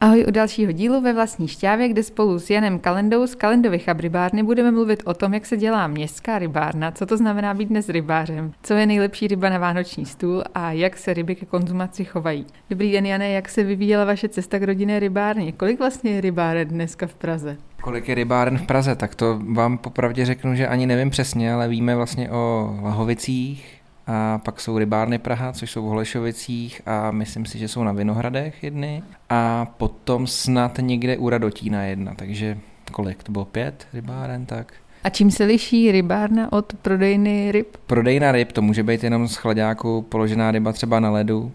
Ahoj u dalšího dílu ve vlastní šťávě, kde spolu s Janem Kalendou z Kalendovy chabribárny budeme mluvit o tom, jak se dělá městská rybárna, co to znamená být dnes rybářem, co je nejlepší ryba na vánoční stůl a jak se ryby ke konzumaci chovají. Dobrý den, Jane, jak se vyvíjela vaše cesta k rodinné rybárně? Kolik vlastně je rybáren dneska v Praze? Kolik je rybáren v Praze, tak to vám popravdě řeknu, že ani nevím přesně, ale víme vlastně o Lahovicích, a pak jsou rybárny Praha, což jsou v Holešovicích a myslím si, že jsou na Vinohradech jedny a potom snad někde u Radotína jedna, takže kolik, to bylo pět rybáren, tak. A čím se liší rybárna od prodejny ryb? Prodejna ryb, to může být jenom z chladáku položená ryba třeba na ledu,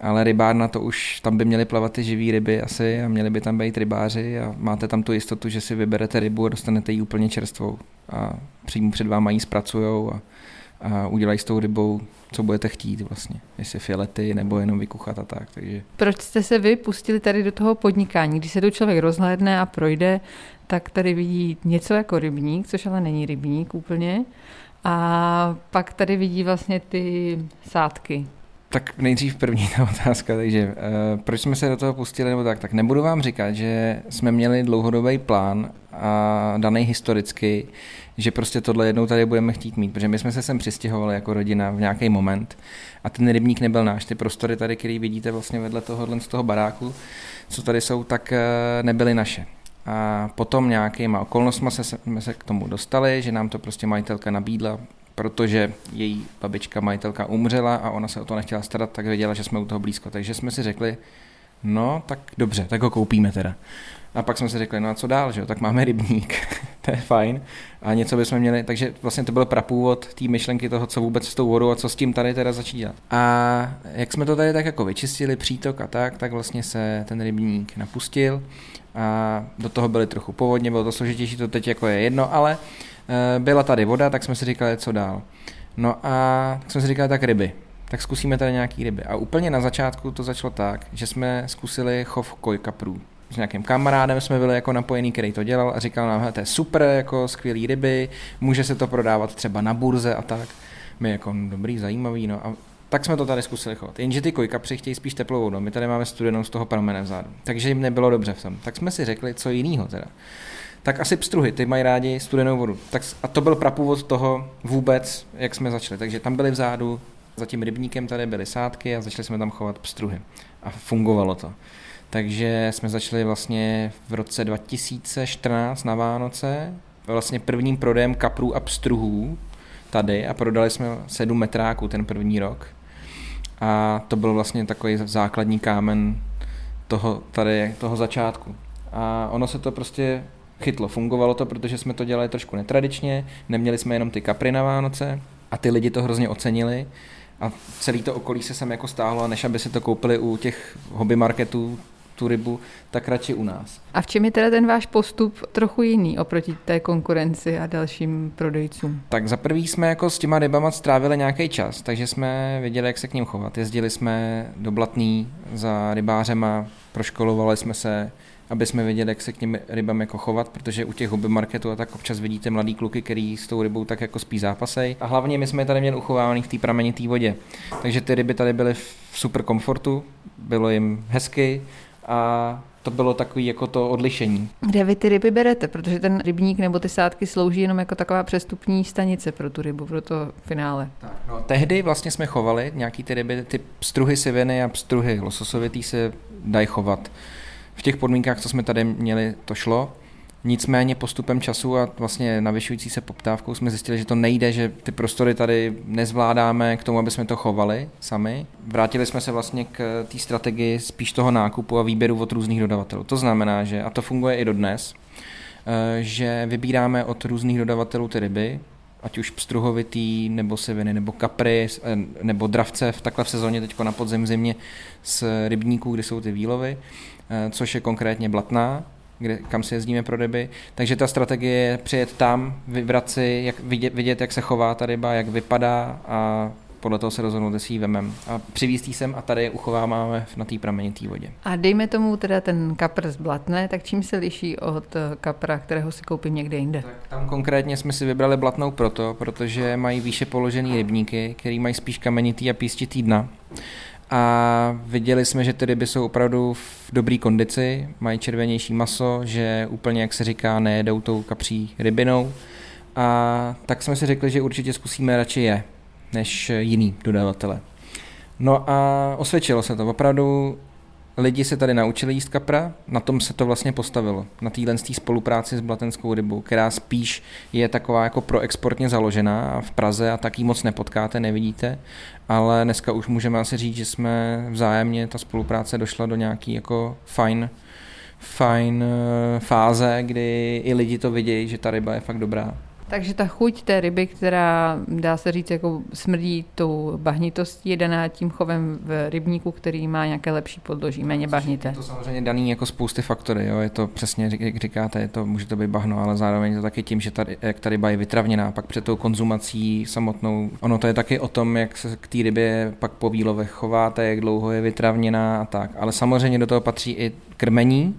ale rybárna to už, tam by měly plavat ty živý ryby asi a měli by tam být rybáři a máte tam tu jistotu, že si vyberete rybu a dostanete ji úplně čerstvou a přímo před váma ji zpracujou a a udělají s tou rybou, co budete chtít vlastně, jestli filety nebo jenom vykuchat a tak. Takže. Proč jste se vy pustili tady do toho podnikání? Když se tu člověk rozhlédne a projde, tak tady vidí něco jako rybník, což ale není rybník úplně. A pak tady vidí vlastně ty sádky. Tak nejdřív první ta otázka, takže uh, proč jsme se do toho pustili nebo tak, tak nebudu vám říkat, že jsme měli dlouhodobý plán a daný historicky, že prostě tohle jednou tady budeme chtít mít, protože my jsme se sem přistěhovali jako rodina v nějaký moment a ten rybník nebyl náš, ty prostory tady, který vidíte vlastně vedle tohohle z toho baráku, co tady jsou, tak uh, nebyly naše. A potom nějakýma okolnostmi jsme se k tomu dostali, že nám to prostě majitelka nabídla, protože její babička majitelka umřela a ona se o to nechtěla starat, tak věděla, že jsme u toho blízko. Takže jsme si řekli, no tak dobře, tak ho koupíme teda. A pak jsme si řekli, no a co dál, že jo? tak máme rybník, to je fajn. A něco bychom měli, takže vlastně to byl prapůvod té myšlenky toho, co vůbec s tou vodou a co s tím tady teda začít dělat. A jak jsme to tady tak jako vyčistili, přítok a tak, tak vlastně se ten rybník napustil a do toho byly trochu povodně, bylo to složitější, to teď jako je jedno, ale Eh, byla tady voda, tak jsme si říkali, co dál. No a tak jsme si říkali, tak ryby. Tak zkusíme tady nějaký ryby. A úplně na začátku to začalo tak, že jsme zkusili chov kojkaprů. S nějakým kamarádem jsme byli jako napojený, který to dělal a říkal nám, to je super, jako skvělý ryby, může se to prodávat třeba na burze a tak. My jako, no, dobrý, zajímavý, no a tak jsme to tady zkusili chovat. Jenže ty kojkapři chtějí spíš teplou vodu, my tady máme studenou z toho pramene vzadu. Takže jim nebylo dobře v tom. Tak jsme si řekli, co jiného teda tak asi pstruhy, ty mají rádi studenou vodu. Tak, a to byl prapůvod toho vůbec, jak jsme začali. Takže tam byly vzadu, za tím rybníkem tady byly sádky a začali jsme tam chovat pstruhy. A fungovalo to. Takže jsme začali vlastně v roce 2014 na Vánoce vlastně prvním prodejem kaprů a pstruhů tady a prodali jsme 7 metráků ten první rok. A to byl vlastně takový základní kámen toho, tady, toho začátku. A ono se to prostě chytlo. Fungovalo to, protože jsme to dělali trošku netradičně, neměli jsme jenom ty kapry na Vánoce a ty lidi to hrozně ocenili a celý to okolí se sem jako stáhlo a než aby si to koupili u těch hobby marketů, tu rybu, tak radši u nás. A v čem je teda ten váš postup trochu jiný oproti té konkurenci a dalším prodejcům? Tak za prvý jsme jako s těma rybama strávili nějaký čas, takže jsme věděli, jak se k ním chovat. Jezdili jsme do Blatný za rybářema, proškolovali jsme se, aby jsme věděli, jak se k těm rybám jako chovat, protože u těch hobby marketů a tak občas vidíte mladý kluky, který s tou rybou tak jako spí zápasej. A hlavně my jsme je tady měli uchovávaný v té pramenité vodě. Takže ty ryby tady byly v super komfortu, bylo jim hezky a to bylo takový jako to odlišení. Kde vy ty ryby berete? Protože ten rybník nebo ty sádky slouží jenom jako taková přestupní stanice pro tu rybu, pro to finále. Tak, no, tehdy vlastně jsme chovali nějaký ty ryby, ty pstruhy siviny a pstruhy lososovitý se dají chovat v těch podmínkách, co jsme tady měli, to šlo. Nicméně postupem času a vlastně navyšující se poptávkou jsme zjistili, že to nejde, že ty prostory tady nezvládáme k tomu, aby jsme to chovali sami. Vrátili jsme se vlastně k té strategii spíš toho nákupu a výběru od různých dodavatelů. To znamená, že, a to funguje i dodnes, eh, že vybíráme od různých dodavatelů ty ryby, ať už pstruhovitý, nebo seviny, nebo kapry, eh, nebo dravce v takhle v sezóně teď na podzim zimě z rybníků, kde jsou ty výlovy Eh, což je konkrétně Blatná, kde, kam si jezdíme pro ryby. Takže ta strategie je přijet tam, vybrat si, jak vidět, vidět, jak se chová ta ryba, jak vypadá a podle toho se rozhodnout, jestli ji vemem. A přivízt sem a tady je uchováváme na té pramenité vodě. A dejme tomu teda ten kapr z Blatné, tak čím se liší od kapra, kterého si koupím někde jinde? Tak tam konkrétně jsme si vybrali Blatnou proto, protože mají výše položený rybníky, který mají spíš kamenitý a pístitý dna a viděli jsme, že ty ryby jsou opravdu v dobré kondici, mají červenější maso, že úplně, jak se říká, nejedou tou kapří rybinou. A tak jsme si řekli, že určitě zkusíme radši je, než jiný dodavatele. No a osvědčilo se to. Opravdu lidi se tady naučili jíst kapra, na tom se to vlastně postavilo. Na téhle spolupráci s blatenskou rybou, která spíš je taková jako proexportně založená a v Praze a taky moc nepotkáte, nevidíte, ale dneska už můžeme asi říct, že jsme vzájemně, ta spolupráce došla do nějaký jako fajn, fajn eh, fáze, kdy i lidi to vidějí, že ta ryba je fakt dobrá. Takže ta chuť té ryby, která dá se říct jako smrdí tou bahnitostí, je daná tím chovem v rybníku, který má nějaké lepší podloží, méně bahnité. Je to samozřejmě daný jako spousty faktory, jo? je to přesně, jak říkáte, je to, může to být bahno, ale zároveň je to taky tím, že ta, jak ta ryba je vytravněná, pak před tou konzumací samotnou, ono to je taky o tom, jak se k té rybě pak po výlovech chováte, jak dlouho je vytravněná a tak, ale samozřejmě do toho patří i krmení,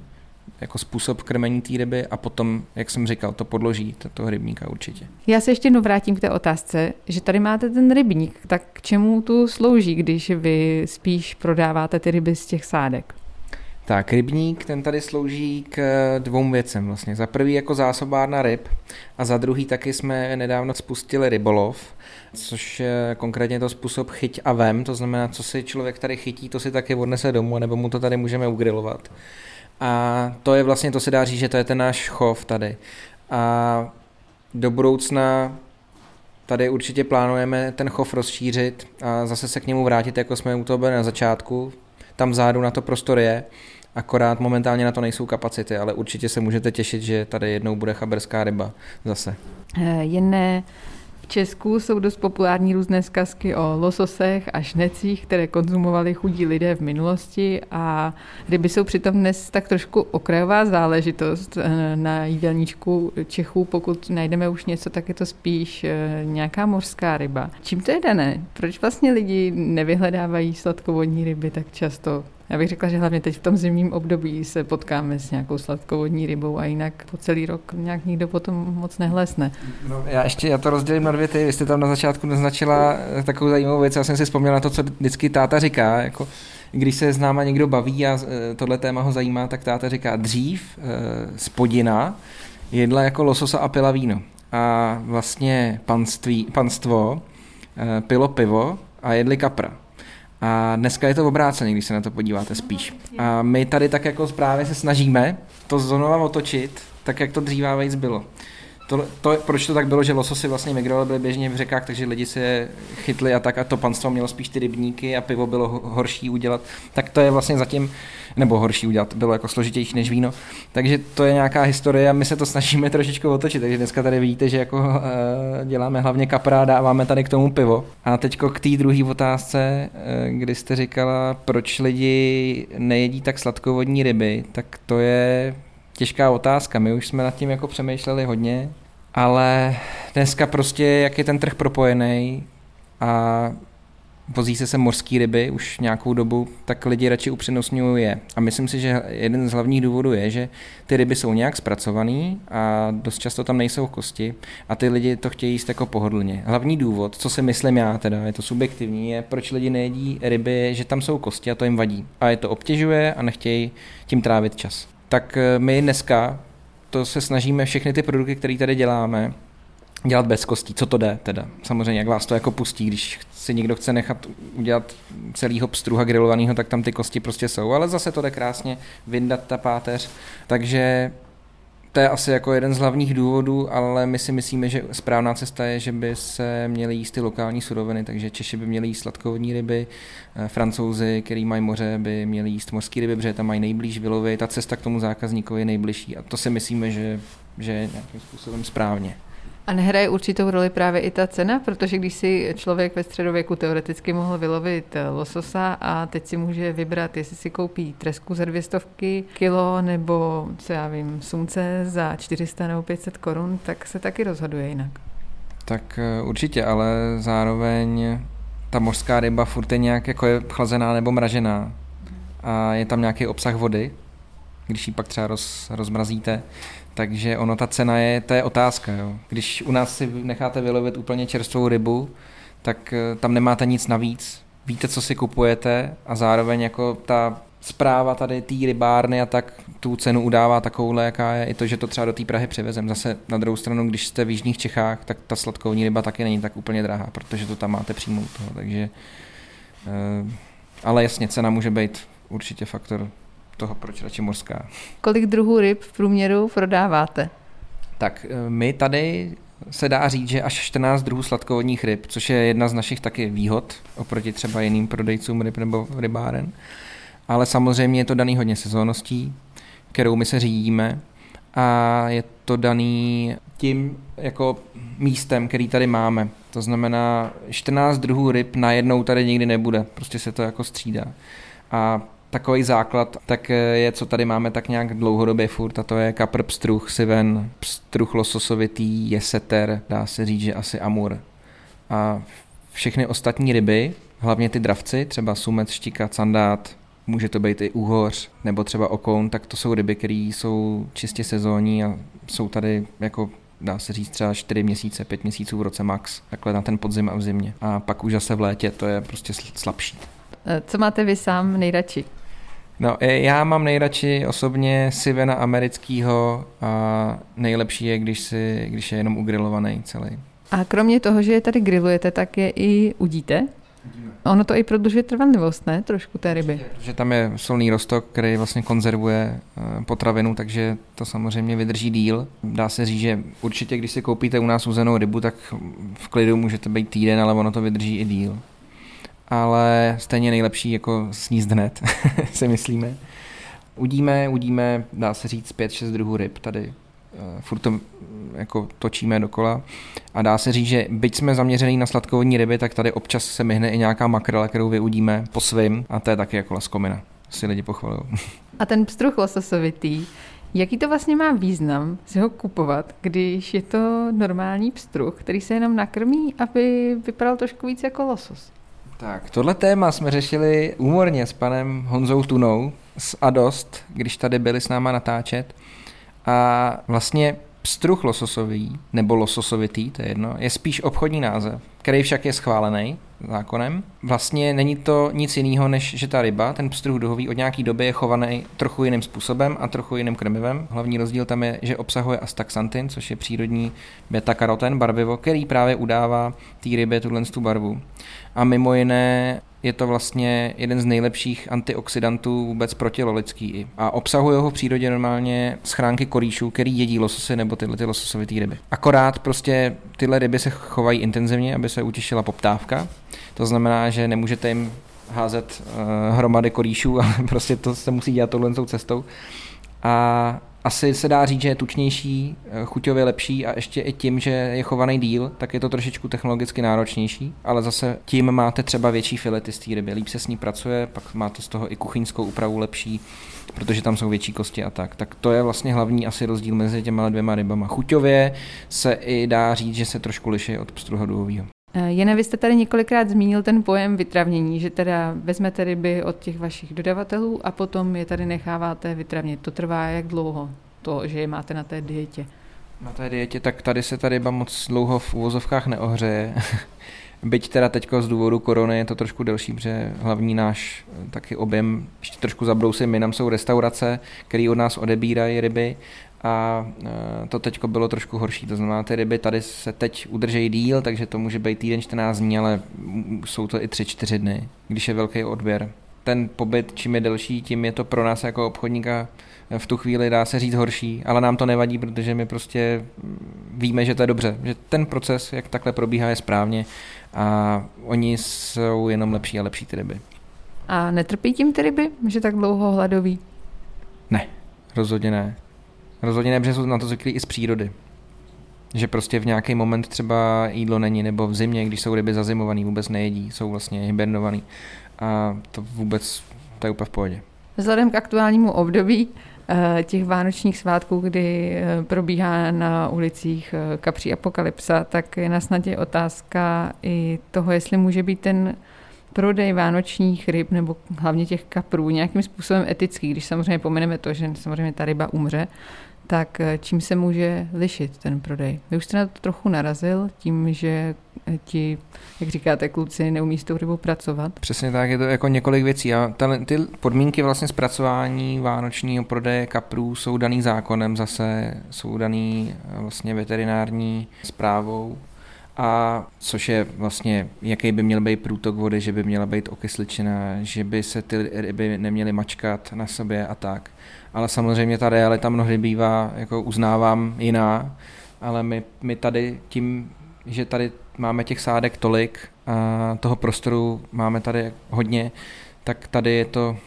jako způsob krmení té ryby a potom, jak jsem říkal, to podloží toho rybníka určitě. Já se ještě jednou vrátím k té otázce, že tady máte ten rybník, tak k čemu tu slouží, když vy spíš prodáváte ty ryby z těch sádek? Tak, rybník, ten tady slouží k dvou věcem vlastně. Za prvý jako zásobárna ryb a za druhý taky jsme nedávno spustili rybolov, což je konkrétně to způsob chyť a vem, to znamená, co si člověk tady chytí, to si taky odnese domů, nebo mu to tady můžeme ugrilovat. A to je vlastně, to se dá říct, že to je ten náš chov tady. A do budoucna tady určitě plánujeme ten chov rozšířit a zase se k němu vrátit, jako jsme u toho byli na začátku. Tam vzadu na to prostor je, akorát momentálně na to nejsou kapacity, ale určitě se můžete těšit, že tady jednou bude chaberská ryba zase. Eh, jen v Česku jsou dost populární různé zkazky o lososech a šnecích, které konzumovali chudí lidé v minulosti a ryby jsou přitom dnes tak trošku okrajová záležitost eh, na jídelníčku Čechů. Pokud najdeme už něco, tak je to spíš eh, nějaká mořská ryba. Čím to je dané? Proč vlastně lidi nevyhledávají sladkovodní ryby tak často? Já bych řekla, že hlavně teď v tom zimním období se potkáme s nějakou sladkovodní rybou a jinak po celý rok nějak nikdo potom moc nehlesne. No, já ještě já to rozdělím na dvě ty. Vy jste tam na začátku naznačila takovou zajímavou věc. Já jsem si vzpomněl na to, co vždycky táta říká. Jako, když se s náma někdo baví a e, tohle téma ho zajímá, tak táta říká dřív spodina e, jedla jako lososa a pila víno. A vlastně panství, panstvo e, pilo pivo a jedli kapra. A dneska je to obráceně, když se na to podíváte spíš. A my tady tak jako právě se snažíme to znova otočit, tak jak to dříve bylo. To, to, proč to tak bylo, že lososy vlastně migrovali byly běžně v řekách, takže lidi se chytli a tak a to panstvo mělo spíš ty rybníky a pivo bylo horší udělat, tak to je vlastně zatím, nebo horší udělat, bylo jako složitější než víno. Takže to je nějaká historie a my se to snažíme trošičku otočit, takže dneska tady vidíte, že jako uh, děláme hlavně kapra, dáváme tady k tomu pivo. A teď k té druhé otázce, uh, kdy jste říkala, proč lidi nejedí tak sladkovodní ryby, tak to je těžká otázka. My už jsme nad tím jako přemýšleli hodně, ale dneska prostě, jak je ten trh propojený a vozí se sem mořské ryby už nějakou dobu, tak lidi radši upřednostňují je. A myslím si, že jeden z hlavních důvodů je, že ty ryby jsou nějak zpracované a dost často tam nejsou kosti a ty lidi to chtějí jíst jako pohodlně. Hlavní důvod, co si myslím já teda, je to subjektivní, je proč lidi nejedí ryby, že tam jsou kosti a to jim vadí. A je to obtěžuje a nechtějí tím trávit čas tak eh, my dneska to se snažíme všechny ty produkty, které tady děláme, dělat bez kostí. Co to jde teda? Samozřejmě, jak vás to jako pustí, když si někdo chce nechat udělat celýho pstruha grilovaného, tak tam ty kosti prostě jsou, ale zase to jde krásně vyndat ta páteř. Takže to je asi jako jeden z hlavních důvodů, ale my si myslíme, že správná cesta je, že by se měly jíst ty lokální suroviny, takže Češi by měli jíst sladkovodní ryby, eh, Francouzi, který mají moře, by měli jíst mořské ryby, protože tam mají nejblíž vylovy, ta cesta k tomu zákazníkovi je nejbližší a to si myslíme, že, že je nějakým způsobem správně. A nehraje určitou roli právě i ta cena, protože když si člověk ve středověku teoreticky mohl vylovit eh, lososa a teď si může vybrat, jestli si koupí tresku za dvě stovky kilo nebo, co já vím, sumce za 400 nebo 500 korun, tak se taky rozhoduje jinak. Tak eh, určitě, ale zároveň ta mořská ryba furt je nějak jako je chlazená nebo mražená a je tam nějaký obsah vody, když ji pak třeba roz, rozmrazíte, takže ono, ta cena je, to je otázka. Jo. Když u nás si necháte vylovit úplně čerstvou rybu, tak eh, tam nemáte nic navíc, víte, co si kupujete a zároveň jako ta zpráva tady té rybárny a tak tu cenu udává takovouhle, jaká je i to, že to třeba do té Prahy přivezem. Zase na druhou stranu, když jste v jižních Čechách, tak ta sladkovní ryba taky není tak úplně drahá, protože to tam máte přímo u toho, takže eh, ale jasně, cena může být určitě faktor toho, proč radši mořská. Kolik druhů ryb v průměru prodáváte? Tak eh, my tady se dá říct, že až 14 druhů sladkovodních ryb, což je jedna z našich taky výhod oproti třeba jiným prodejcům ryb nebo rybáren. Ale samozřejmě je to daný hodně sezónností, kterou my se řídíme a je to daný tím jako místem, který tady máme. To znamená, 14 druhů ryb najednou tady nikdy nebude, prostě se to jako střídá. A takový základ, tak je, co tady máme tak nějak dlouhodobě furt, a to je kapr, pstruh, siven, pstruh lososovitý, jeseter, dá se říct, že asi amur. A všechny ostatní ryby, hlavně ty dravci, třeba sumet, štika, candát, může to být i úhoř nebo třeba okoun, tak to jsou ryby, které jsou čistě sezónní a jsou tady jako dá se říct třeba 4 měsíce, 5 měsíců v roce max, takhle na ten podzim a v zimě. A pak už zase v létě to je prostě slabší. Co máte vy sám nejradši? No, e, já mám nejradši osobně Sivena amerického a nejlepší je, když, si, když je jenom ugrilovaný celý. A kromě toho, že je tady grillujete, tak je i udíte? Ono to i prodlužuje trvanlivost, ne? Trošku té ryby. Že tam je solný rostok, který vlastně konzervuje e, potravinu, takže to samozřejmě vydrží díl. Dá se říct, že určitě, když si koupíte u nás uzenou rybu, tak v klidu můžete být týden, ale ono to vydrží i díl ale stejně nejlepší jako sníst hned, si myslíme. Udíme, udíme, dá se říct, 5-6 druhů ryb tady. Eh, furt to mm, jako točíme dokola. A dá se říct, že byť jsme zaměřený na sladkovodní ryby, tak tady občas se myhne i nějaká makrela, kterou vyudíme po svým a to je taky jako laskomina. Si lidi pochvalují. A ten pstruh lososovitý, Jaký to vlastně má význam si ho kupovat, když je to normální pstruh, který se jenom nakrmí, aby vypadal trošku víc jako losos? Tak, tohle téma jsme řešili úmorně s panem Honzou Tunou z Adost, když tady byli s náma natáčet. A vlastně pstruh lososový, nebo lososovitý, to je jedno, je spíš obchodní název, který však je schválený zákonem. Vlastně není to nic jiného, než že ta ryba, ten pstruh duhový od nějaký doby je chovaný trochu jiným způsobem a trochu jiným krmivem. Hlavní rozdíl tam je, že obsahuje astaxantin, což je přírodní beta-karoten, barvivo, který právě udává té rybě tuhle tu barvu. A mimo jiné je to vlastně jeden z nejlepších antioxidantů vůbec protilolický. A obsahuje ho v přírodě normálně schránky korýšů, který jedí lososy nebo tyhle ty lososovité ryby. Akorát prostě tyhle ryby se chovají intenzivně, aby se utěšila poptávka. To znamená, že nemůžete jim házet uh, hromady korýšů, ale prostě to se musí dělat touhle cestou. A asi se dá říct, že je tučnější, eh, chuťově lepší a ještě i tím, že je chovaný díl, tak je to trošičku technologicky náročnější, ale zase tím máte třeba větší filety z té ryby, líp se s ní pracuje, pak máte z toho i kuchyňskou úpravu lepší, protože tam jsou větší kosti a tak. Tak to je vlastně hlavní asi rozdíl mezi těma dvěma rybama. Chuťově se i dá říct, že se trošku liší od pstruha. Eh, Jene, vy jste tady několikrát zmínil ten pojem vytravnění, že teda vezmete ryby od těch vašich dodavatelů a potom je tady necháváte vytravnit. To trvá jak dlouho, to, že je máte na té dietě? Na té dietě, tak tady se ta ryba moc dlouho v úvozovkách neohřeje. Byť teda teď z důvodu korony je to trošku delší, protože hlavní náš eh, taky objem, ještě trošku zabrousím, nám jsou restaurace, které od nás odebírají ryby a e, to teď bylo trošku horší. To znamená, ty ryby tady se teď udržejí díl, takže to může být týden 14 dní, ale jsou to i 3-4 dny, když je velký odběr. Ten pobyt, čím je delší, tím je to pro nás jako obchodníka v tu chvíli dá se říct horší, ale nám to nevadí, protože my prostě víme, že to je dobře, že ten proces, jak takhle probíhá, je správně a oni jsou jenom lepší a lepší ty ryby. A netrpí tím ty ryby, že tak dlouho hladoví? Ne, rozhodně ne. Rozhodně ne, protože jsou na to zvyklí i z přírody. Že prostě v nějaký moment třeba jídlo není, nebo v zimě, když jsou ryby zazimovaný, vůbec nejedí, jsou vlastně hibernovaný. A to vůbec, to je úplně v pohodě. Vzhledem k aktuálnímu období eh, těch vánočních svátků, kdy eh, probíhá na ulicích eh, kapří apokalypsa, tak je na snadě otázka i toho, jestli může být ten prodej vánočních ryb nebo hlavně těch kaprů nějakým způsobem etický, když samozřejmě pomeneme to, že samozřejmě ta ryba umře, tak čím se může lišit ten prodej? Vy už jste na to trochu narazil tím, že ti, jak říkáte, kluci neumí s tou rybou pracovat. Přesně tak, je to jako několik věcí. A ty podmínky vlastně zpracování vánočního prodeje kaprů jsou daný zákonem zase, jsou daný eh, vlastně veterinární zprávou a což je vlastně, jaký by měl být průtok vody, že by měla být okysličina, že by se ty ryby neměly mačkat na sobě a tak. Ale samozřejmě ta realita mnohdy bývá, jako uznávám, jiná, ale my, my tady tím, že tady máme těch sádek tolik a toho prostoru máme tady hodně, tak tady je to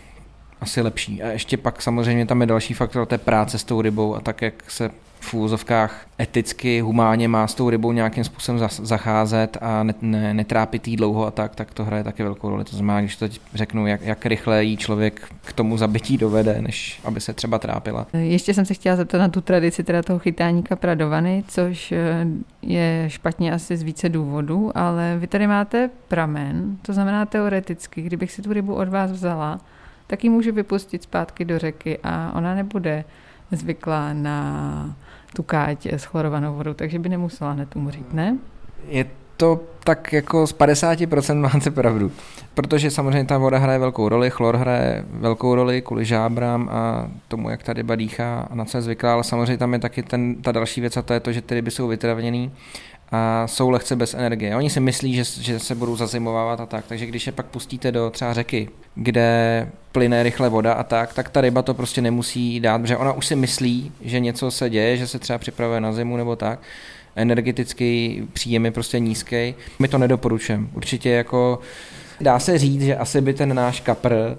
asi lepší. A ještě pak samozřejmě tam je další faktor, to je práce s tou rybou a tak, jak se v úzovkách eticky, humánně má s tou rybou nějakým způsobem zacházet a ne, ne, netrápit jí dlouho a tak, tak to hraje taky velkou roli. To znamená, když to řeknu, jak, jak rychle jí člověk k tomu zabití dovede, než aby se třeba trápila. Ještě jsem se chtěla zeptat na tu tradici teda toho chytání kapra do vany, což eh, je špatně asi z více důvodů, ale vy tady máte pramen, to znamená teoreticky, kdybych si tu rybu od vás vzala, tak ji můžu vypustit zpátky do řeky a ona nebude zvyklá na tu káť s chlorovanou vodou, takže by nemusela hned umřít, ne? Je to tak jako z 50% máte pravdu. Protože samozřejmě ta voda hraje velkou roli, chlor hraje velkou roli kvůli žábrám a tomu, jak ta ryba dýchá a na co je zvyklá, ale samozřejmě tam je taky ten, ta další věc a to je to, že ty ryby jsou vytravněný a jsou lehce bez energie. Oni si myslí, že, že se budou zazimovávat a tak, takže když je pak pustíte do třeba řeky, kde plyne rychle voda a tak, tak ta ryba to prostě nemusí dát, protože ona už si myslí, že něco se děje, že se třeba připravuje na zimu nebo tak, energetický příjem je prostě nízký. My to nedoporučujeme. Určitě jako dá se říct, že asi by ten náš kapr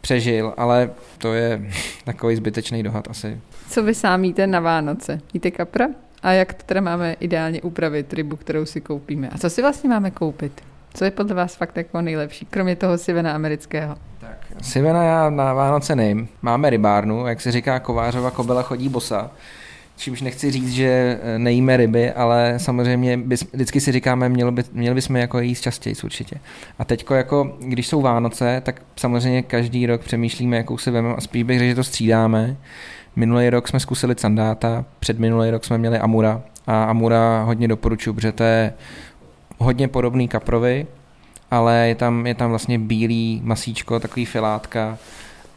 přežil, ale to je takový zbytečný dohad asi. Co vy sám jíte na Vánoce? Jíte kapra? A jak teda máme ideálně upravit rybu, kterou si koupíme? A co si vlastně máme koupit? Co je podle vás fakt jako nejlepší, kromě toho sivena amerického? Tak, sivena já na Vánoce nejím. Máme rybárnu, jak se říká, kovářova kobela chodí bosa. Čímž nechci říct, že eh, nejíme ryby, ale samozřejmě bys, vždycky si říkáme, měli, by, měli bychom jako jíst častěji určitě. A teďko jako, když jsou Vánoce, tak samozřejmě každý rok přemýšlíme, jakou si vezmeme a spíš bych řekl, že to střídáme. Minulý rok jsme zkusili Candáta, před minulý rok jsme měli Amura a Amura hodně doporučuji, protože to je hodně podobný kaprovi, ale je tam, je tam vlastně bílý masíčko, takový filátka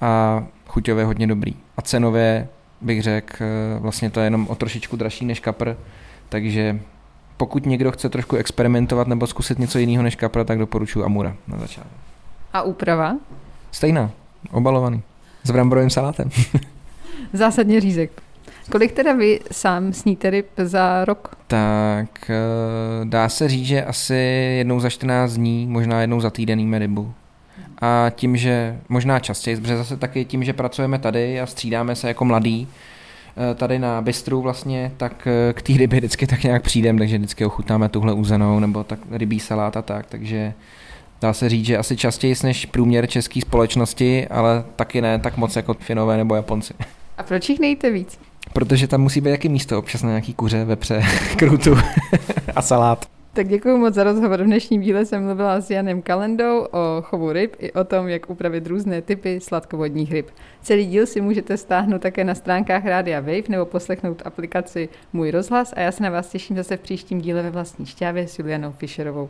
a chuťově hodně dobrý. A cenově bych řekl, eh, vlastně to je jenom o trošičku dražší než kapr, takže pokud někdo chce trošku experimentovat nebo zkusit něco jiného než kapra, tak doporučuji Amura na začátek. A úprava? Stejná, obalovaný. S bramborovým salátem. Zásadně řízek. Kolik teda vy sám sníte ryb za rok? Tak eh, dá se říct, že asi jednou za 14 dní, možná jednou za týden jíme rybu. A tím, že možná častěji, protože zase taky tím, že pracujeme tady a střídáme se jako mladý, eh, tady na bistru vlastně, tak eh, k té rybě vždycky tak nějak přijdeme, takže vždycky ochutnáme tuhle uzenou nebo tak rybí salát a tak, takže dá se říct, že asi častěji než průměr české společnosti, ale taky ne tak moc jako Finové nebo Japonci. A proč jich nejte víc? Protože tam musí být jaký místo občas na nějaký kuře, vepře, krutu a salát. Tak děkuji moc za rozhovor. V dnešním díle jsem mluvila s Janem Kalendou o chovu ryb i o tom, jak upravit různé typy sladkovodních ryb. Celý díl si můžete stáhnout také na stránkách Rádia Wave nebo poslechnout aplikaci Můj rozhlas a já se na vás těším zase v příštím díle ve vlastní šťávě s Julianou Fischerovou.